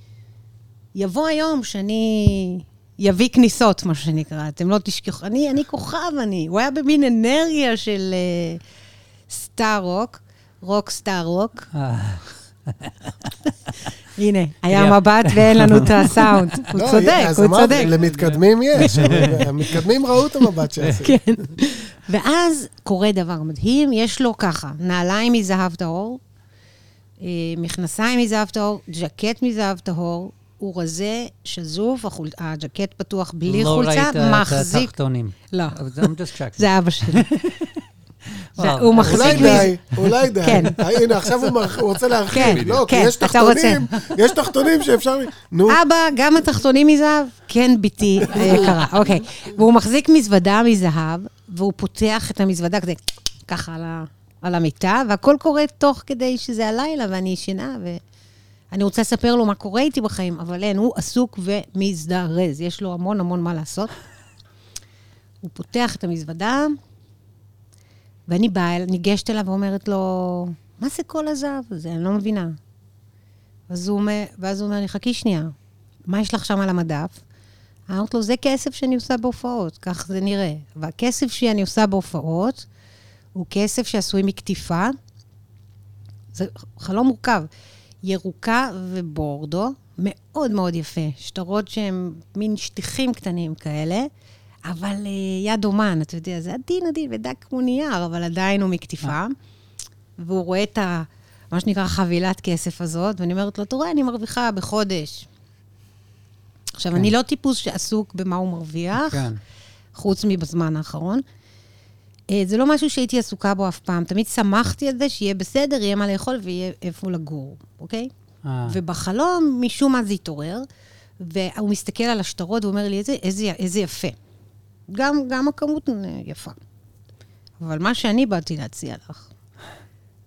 יבוא היום שאני יביא כניסות, מה שנקרא. אתם לא תשכחו. אני, אני כוכב, אני. הוא היה במין אנרגיה של uh, סטאר רוק, רוק סטאר רוק. אה, הנה, היה. מבט ואין לנו את הסאונד. הוא לא, צודק, הוא צודק. למתקדמים יש, המתקדמים ראו את המבט שעשיתי. כן. ואז קורה דבר מדהים, יש לו ככה, נעליים מזהב טהור, אה, מכנסיים מזהב טהור, ג'קט מזהב טהור, הוא רזה, שזוף, החול- הג'קט פתוח בלי לא חולצה, ראית את מחזיק... התחתונים. לא, I'm just checking. זה אבא שלי. הוא אולי מחזיק... אולי מז- די, אולי די. כן. אה, הנה, עכשיו הוא רוצה להרחיב. כן, לא, כי כן, יש אתה תחתונים, יש תחתונים שאפשר... נו, אבא, גם התחתונים מזהב? כן, בתי היקרה. אוקיי. והוא מחזיק מזוודה מזהב, והוא פותח את המזוודה כזה, ככה על, המיטה, והכל קורה תוך כדי שזה הלילה, ואני ישנה, ואני רוצה לספר לו מה קורה איתי בחיים, אבל אין, הוא עסוק ומזדרז, יש לו המון המון מה לעשות. הוא פותח את המזוודה, ואני באה, ניגשת אליו ואומרת לו, מה זה כל הזהב הזה? אני לא מבינה. אז הוא אומר, ואז הוא אומר לי, חכי שנייה, מה יש לך שם על המדף? אמרתי לו, זה כסף שאני עושה בהופעות, כך זה נראה. והכסף שאני עושה בהופעות הוא כסף שעשוי מקטיפה. זה חלום מורכב. ירוקה ובורדו, מאוד מאוד יפה. שטרות שהם מין שטיחים קטנים כאלה, אבל uh, יד אומן, אתה יודע, זה עדין עדין ודק כמו נייר, אבל עדיין הוא מקטיפה. והוא רואה את ה... מה שנקרא חבילת כסף הזאת, ואני אומרת לו, אתה רואה, אני מרוויחה בחודש. עכשיו, אני לא טיפוס שעסוק במה הוא מרוויח, כן. חוץ מבזמן האחרון. אה, זה לא משהו שהייתי עסוקה בו אף פעם. תמיד שמחתי על זה שיהיה בסדר, יהיה מה לאכול ויהיה איפה לגור, אוקיי? אה, ובחלום, משום מה זה התעורר, והוא מסתכל על השטרות ואומר לי, איזה, איזה, איזה יפה. גם, גם הכמות אה, יפה. אבל מה שאני באתי להציע לך,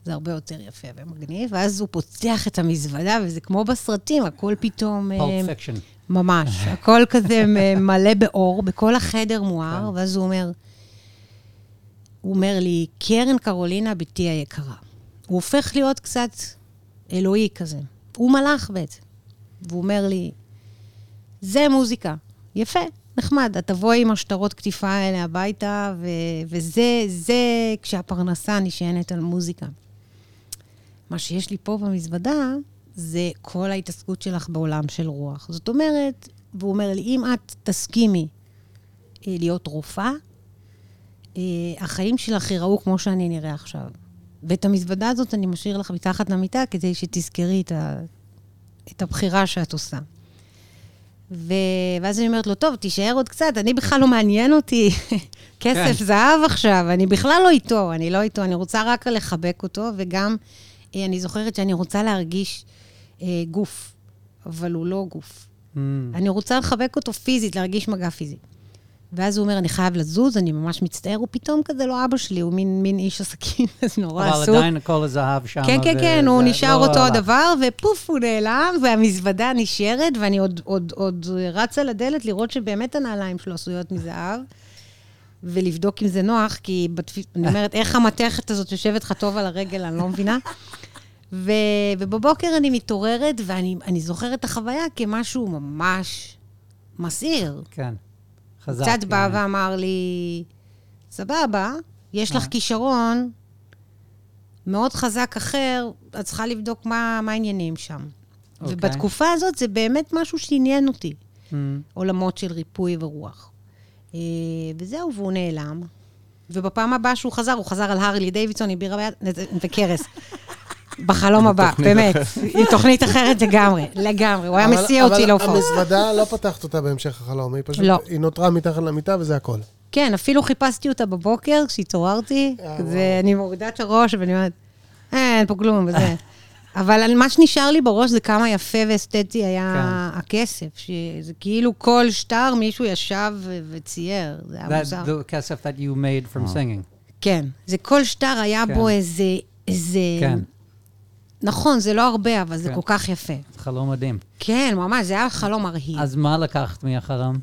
זה הרבה יותר יפה ומגניב, ואז הוא פותח את המזוודה, וזה כמו בסרטים, הכל פתאום... fiction. ממש. הכל כזה מלא באור, בכל החדר מואר, ואז הוא אומר, הוא אומר לי, קרן קרולינה, בתי היקרה. הוא הופך להיות קצת אלוהי כזה. הוא מלאך בעצם. והוא אומר לי, זה מוזיקה. יפה, נחמד. את תבואי עם השטרות קטיפה האלה הביתה, ו- וזה, זה כשהפרנסה נשענת על מוזיקה. מה שיש לי פה במזוודה, זה כל ההתעסקות שלך בעולם של רוח. זאת אומרת, והוא אומר לי, אם את תסכימי אה, להיות רופאה, אה, החיים שלך ייראו כמו שאני נראה עכשיו. ואת המזוודה הזאת אני משאיר לך מתחת למיטה כדי שתזכרי את, ה... את הבחירה שאת עושה. ו... ואז אני אומרת לו, טוב, תישאר עוד קצת, אני בכלל לא מעניין אותי כסף כן. זהב עכשיו, אני בכלל לא איתו, אני לא איתו, אני רוצה רק לחבק אותו, וגם אה, אני זוכרת שאני רוצה להרגיש אה, גוף, אבל הוא לא גוף. Mm. אני רוצה לחבק אותו פיזית, להרגיש מגע פיזי. ואז הוא אומר, אני חייב לזוז, אני ממש מצטער, הוא פתאום כזה לא אבא שלי, הוא מין, מין איש עסקים, אז נורא אבל עסוק. עדיין הכל הזהב שם. כן, כן, כן, הוא וזה נשאר לא אותו הלך. הדבר, ופוף, הוא נעלם, והמזוודה נשארת, ואני עוד, עוד, עוד רצה לדלת לראות שבאמת הנעליים שלו עשויות מזהב, ולבדוק אם זה נוח, כי בתפ... אני אומרת, איך המתכת הזאת יושבת לך טוב על הרגל, אני לא מבינה. ו... ובבוקר אני מתעוררת, ואני אני זוכרת את החוויה כמשהו ממש מסעיר. כן. חזק. קצת בא יעני. ואמר לי, סבבה, יש לך. כישרון מאוד חזק אחר, את צריכה לבדוק מה מה העניינים שם. אוקיי. ובתקופה הזאת זה באמת משהו שעניין אותי, Mm. עולמות של ריפוי ורוח. אה, וזהו, והוא נעלם. ובפעם הבאה שהוא חזר, הוא חזר על הרלי דיווידסון עם בירה ביד וקרס. בחלום הבא, באמת. עם תוכנית אחרת לגמרי, לגמרי. הוא היה אבל- מסיע אותי אבל להופעות. המזוודה, לא פתחת אותה בהמשך החלום, היא פשוט, לא. היא נותרה מתחת למיטה וזה הכל. כן, אפילו חיפשתי אותה בבוקר, כשהתעוררתי, אה, ואני מורידה את הראש ואני אומרת, "אה, אין פה כלום וזה. אבל מה שנשאר לי בראש זה כמה יפה ואסתטי היה כן. הכסף, שזה כאילו כל שטר מישהו ישב וצייר, זה היה That, מוזר. the כסף that you made from singing. כן, זה כל שטר היה כן. בו איזה, איזה... כן, נכון, זה לא הרבה, אבל זה כן. כל כך יפה. זה חלום מדהים. כן, ממש, זה היה חלום מרהיב. אז מה לקחת מהחלום?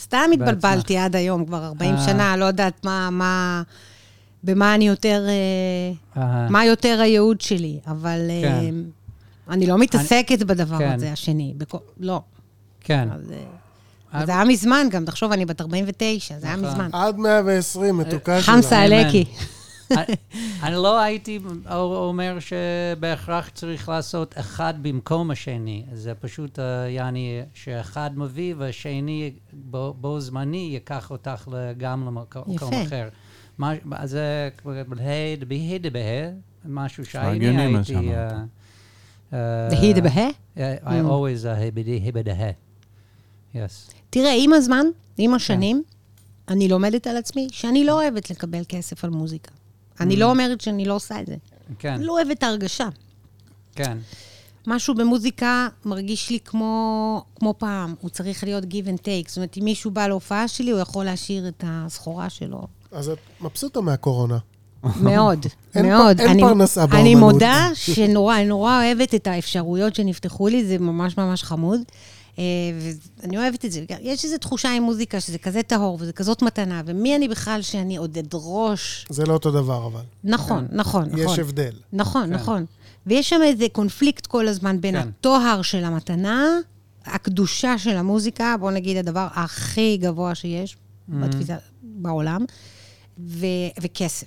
סתם התבלבלתי עד היום, כבר 40 אה. שנה, לא יודעת מה, מה, במה אני יותר, אה, אה, מה יותר הייעוד שלי, אבל אה, כן. אני לא מתעסקת בדבר כן. הזה, השני. בכ- לא. כן. אז, זה היה מזמן גם, תחשוב, אני בת 49, זה היה נכון. מזמן. עד 120, מתוקה שלנו. חמסה אמן. אני- לא הייתי אומר שבהכרח צריך לעשות אחד במקום השני. זה פשוט, אה, יעני, שאחד מביא והשני בו, בו זמני ייקח אותך גם למקום יפה. אחר. מה- אז זה בה"א דבה"א דבה"א, משהו מה הייתי... שאמרת. אה, אה, דהי דבה? I always uh, היבדי היבדה. Yes. תראה, עם הזמן, עם השנים, אני לומדת על עצמי שאני לא אוהבת לקבל כסף על מוזיקה. אני לא אומרת שאני לא עושה את זה. כן, אני לא אוהבת את ההרגשה. כן. משהו במוזיקה מרגיש לי כמו, כמו פעם, הוא צריך להיות give and take. זאת אומרת, אם מישהו בא להופעה שלי, הוא יכול להשאיר את הסחורה שלו. אז את מבסוטה מהקורונה. מאוד, אין מאוד. פ- אין אני, פרנסה אני באומנות. מודה שנורא, אני נורא אוהבת את האפשרויות שנפתחו לי, זה ממש ממש חמוד. אה, ואני אוהבת את זה. יש איזו תחושה עם מוזיקה שזה כזה טהור וזה כזאת מתנה, ומי אני בכלל שאני עוד אדרוש? זה לא אותו דבר, אבל. נכון, נכון, נכון. יש הבדל. נכון, כן. נכון. ויש שם איזה קונפליקט כל הזמן בין כן. הטוהר של המתנה, הקדושה של המוזיקה, בוא נגיד הדבר הכי גבוה שיש Mm-hmm. בתפיסה, בעולם, ו- וכסף.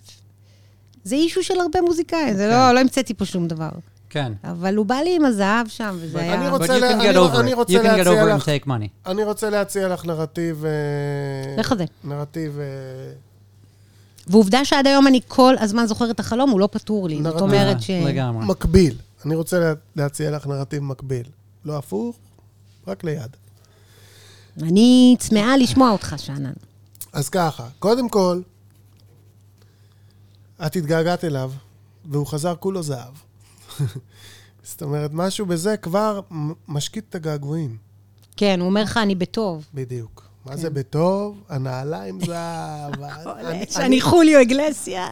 זה אישו של הרבה מוזיקאים, זה לא, לא המצאתי פה שום דבר. כן. אבל הוא בא לי עם הזהב שם, וזה אני היה... But רוצה לה- can אני אני. רוצה You can get להציע over לך- and take money. אני רוצה להציע לך נרטיב... אה, לך זה. נרטיב... אה, ועובדה שעד היום אני כל הזמן זוכרת את החלום, הוא לא פתור לי. זאת. אומרת ש... לגמרי. מקביל. אני רוצה לה- להציע לך נרטיב מקביל. לא הפוך, רק ליד. אני צמאה לשמוע אותך, שאנן. אז ככה, קודם כל, את התגעגעת אליו, והוא חזר כולו זהב. זאת אומרת, משהו בזה כבר משקיט את הגעגועים. כן, הוא אומר לך, אני בטוב. בדיוק. מה כן. זה בטוב? הנעליים זהב. אני- שאני אני- חוליו אגלסיה.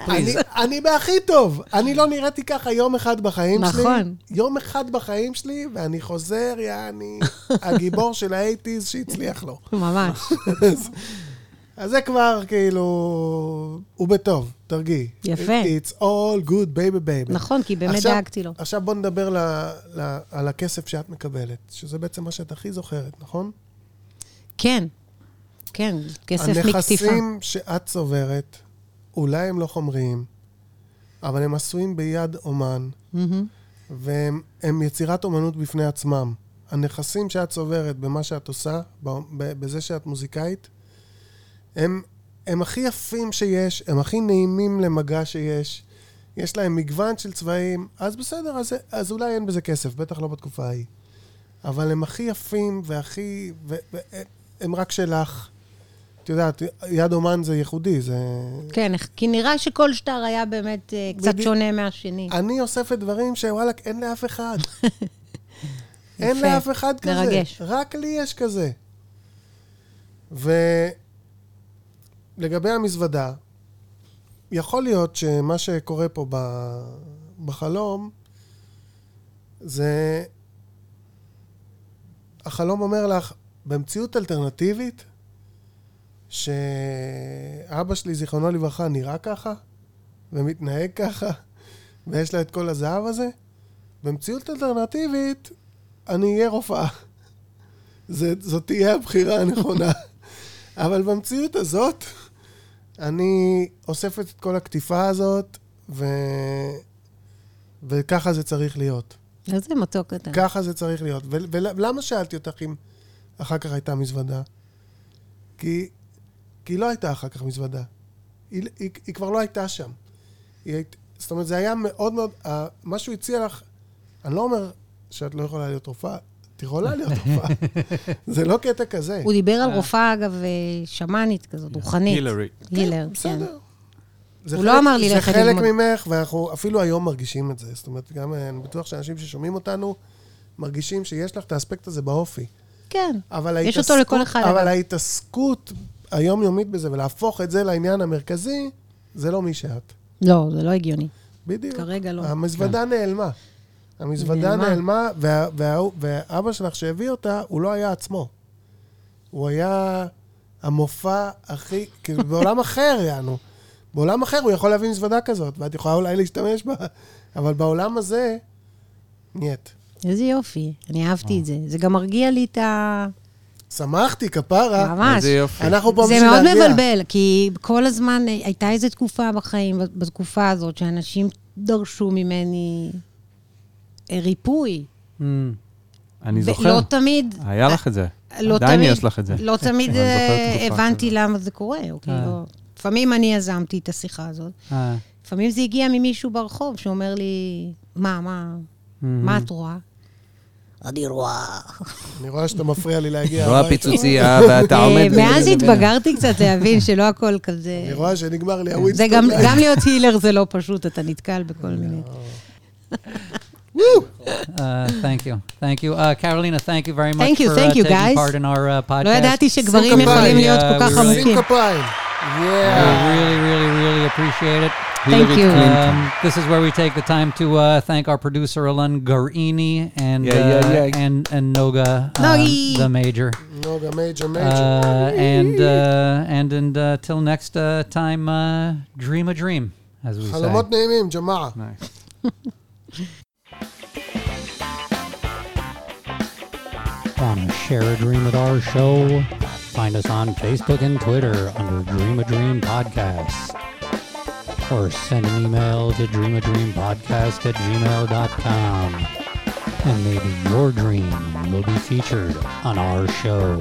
אני- בהכי טוב. אני לא נראיתי ככה יום אחד בחיים שלי. נכון. יום אחד בחיים שלי, ואני חוזר, יעני, הגיבור של האייטיז שהצליח לו. ממש. אז זה כבר כאילו, הוא בטוב, תרגיעי. יפה. It's all good, baby baby. נכון, כי באמת עכשיו- דאגתי לו. עכשיו בוא נדבר ל, ל, על הכסף שאת מקבלת, שזה בעצם מה שאת הכי זוכרת, נכון? כן, כן, כסף מקטיפה. הנכסים שאת צוברת, אולי הם לא חומריים, אבל הם עשויים ביד אומן, מהמם. והם הם יצירת אומנות בפני עצמם. הנכסים שאת צוברת במה שאת עושה, בזה שאת מוזיקאית, הם, הם הכי יפים שיש, הם הכי נעימים למגע שיש. יש להם מגוון של צבעים, אז בסדר, אז, אז אולי אין בזה כסף, בטח לא בתקופה ההיא. אבל הם הכי יפים והכי... ו, ו, הם רק שלך. את יודעת, יד אומן זה ייחודי, זה... כן, כי נראה שכל שטר היה באמת אה, קצת בדיוק. שונה מהשני. אני אוספת דברים שוואלכ, אין לאף אחד. אין לאף אחד כזה. מרגש. רק לי יש כזה. ולגבי המזוודה, יכול להיות שמה שקורה פה. בחלום, זה... החלום אומר לך, במציאות אלטרנטיבית, שאבא שלי, זיכרונו לברכה, נראה ככה, ומתנהג ככה, ויש לה את כל הזהב הזה, במציאות אלטרנטיבית, אני אהיה רופאה. זאת תהיה הבחירה הנכונה. אבל במציאות הזאת, אני אוספת את כל הקטיפה הזאת, ו... וככה זה צריך להיות. איזה מתוק אתה. ככה זה צריך להיות. ו- ולמה שאלתי אותך אם אחר כך הייתה מזוודה? כי, כי לא הייתה אחר כך מזוודה. היא, היא, היא כבר לא הייתה שם. היא היית, זאת אומרת, זה היה מאוד מאוד... מה שהוא הציע לך, אני לא אומר שאת לא יכולה להיות רופאה, יכולה להיות רופאה. זה לא קטע כזה. הוא דיבר על רופאה, אגב, אה, שמאנית כזאת, רוחנית. הילרי. הילר, כן. זה הוא חלק- לא אמר לי זה ללכת חלק ללמוד. ממך, ואנחנו אפילו היום מרגישים את זה. זאת אומרת, גם אה, אני בטוח שאנשים ששומעים אותנו, מרגישים שיש לך את האספקט הזה באופי. כן. אבל יש אותו לכל אחד, אבל. ההתעסקות היומיומית בזה, ולהפוך את זה לעניין המרכזי, זה לא מי שאת. לא, זה לא הגיוני. בדיוק. כרגע לא. המזוודה נעלמה. המזוודה נעלמה. נעלמה, וה, וה, ואבא שלך שהביא אותה, הוא לא היה עצמו. הוא היה המופע הכי, כאילו, בעולם אחר, יענו. בעולם אחר הוא יכול להביא מזוודה כזאת, ואת יכולה אולי להשתמש בה, אבל בעולם הזה, נייט. איזה יופי, אני אהבתי את זה. זה גם מרגיע לי את ה... שמחתי, כפרה. ממש. איזה יופי. אנחנו פה זה בשביל מאוד להרגיע. מבלבל, כי כל הזמן הייתה איזו תקופה בחיים, בתקופה הזאת, שאנשים דרשו ממני אה, ריפוי. Mm. אני זוכר. ולא תמיד, היה לך את זה. לא עדיין תמיד, יש לך את זה. לא תמיד אה, הבנתי. למה זה קורה, או אה. כאילו, לפעמים אני יזמתי את השיחה הזאת. אה, לפעמים זה הגיע ממישהו ברחוב שאומר לי, מה, מה, mm-hmm. מה את רואה? אני רואה. אני רואה שאתה מפריע לי להגיע רואה הביתה. פיצוצייה ואתה עומד... מאז התבגרתי קצת להבין שלא הכל כזה... אני רואה שנגמר לי זה הווינסטון. גם, להיות הילר זה לא פשוט, אתה נתקל בכל מיני... Uh, thank you. Thank you. Uh, Carolina, thank you very much Thank you, for thank uh, you, taking guys. part in our uh, podcast. לא ידעתי שגברים כפיים. יכולים להיות כל כך Uh, we really- שים עמוקים. כפיים. We really, really, really appreciate it. הילרי you. קלינטון. Um, this is where we take the time to uh, thank our producer Alan Garini and Yeah, yeah, uh, yeah. and and Noga, um, Nogi. the major. נוגה מייג'ר מייג'ר. Uh, and uh, and and uh, till next uh, time, uh, dream a dream, as we say. חלומות נעימים, ג'מאעה. Nice. Want to share a dream with our show? Find us on Facebook and Twitter under Dream a Dream Podcast. Or send an email to dreamadreampodcast at gmail.com. And maybe your dream will be featured on our show.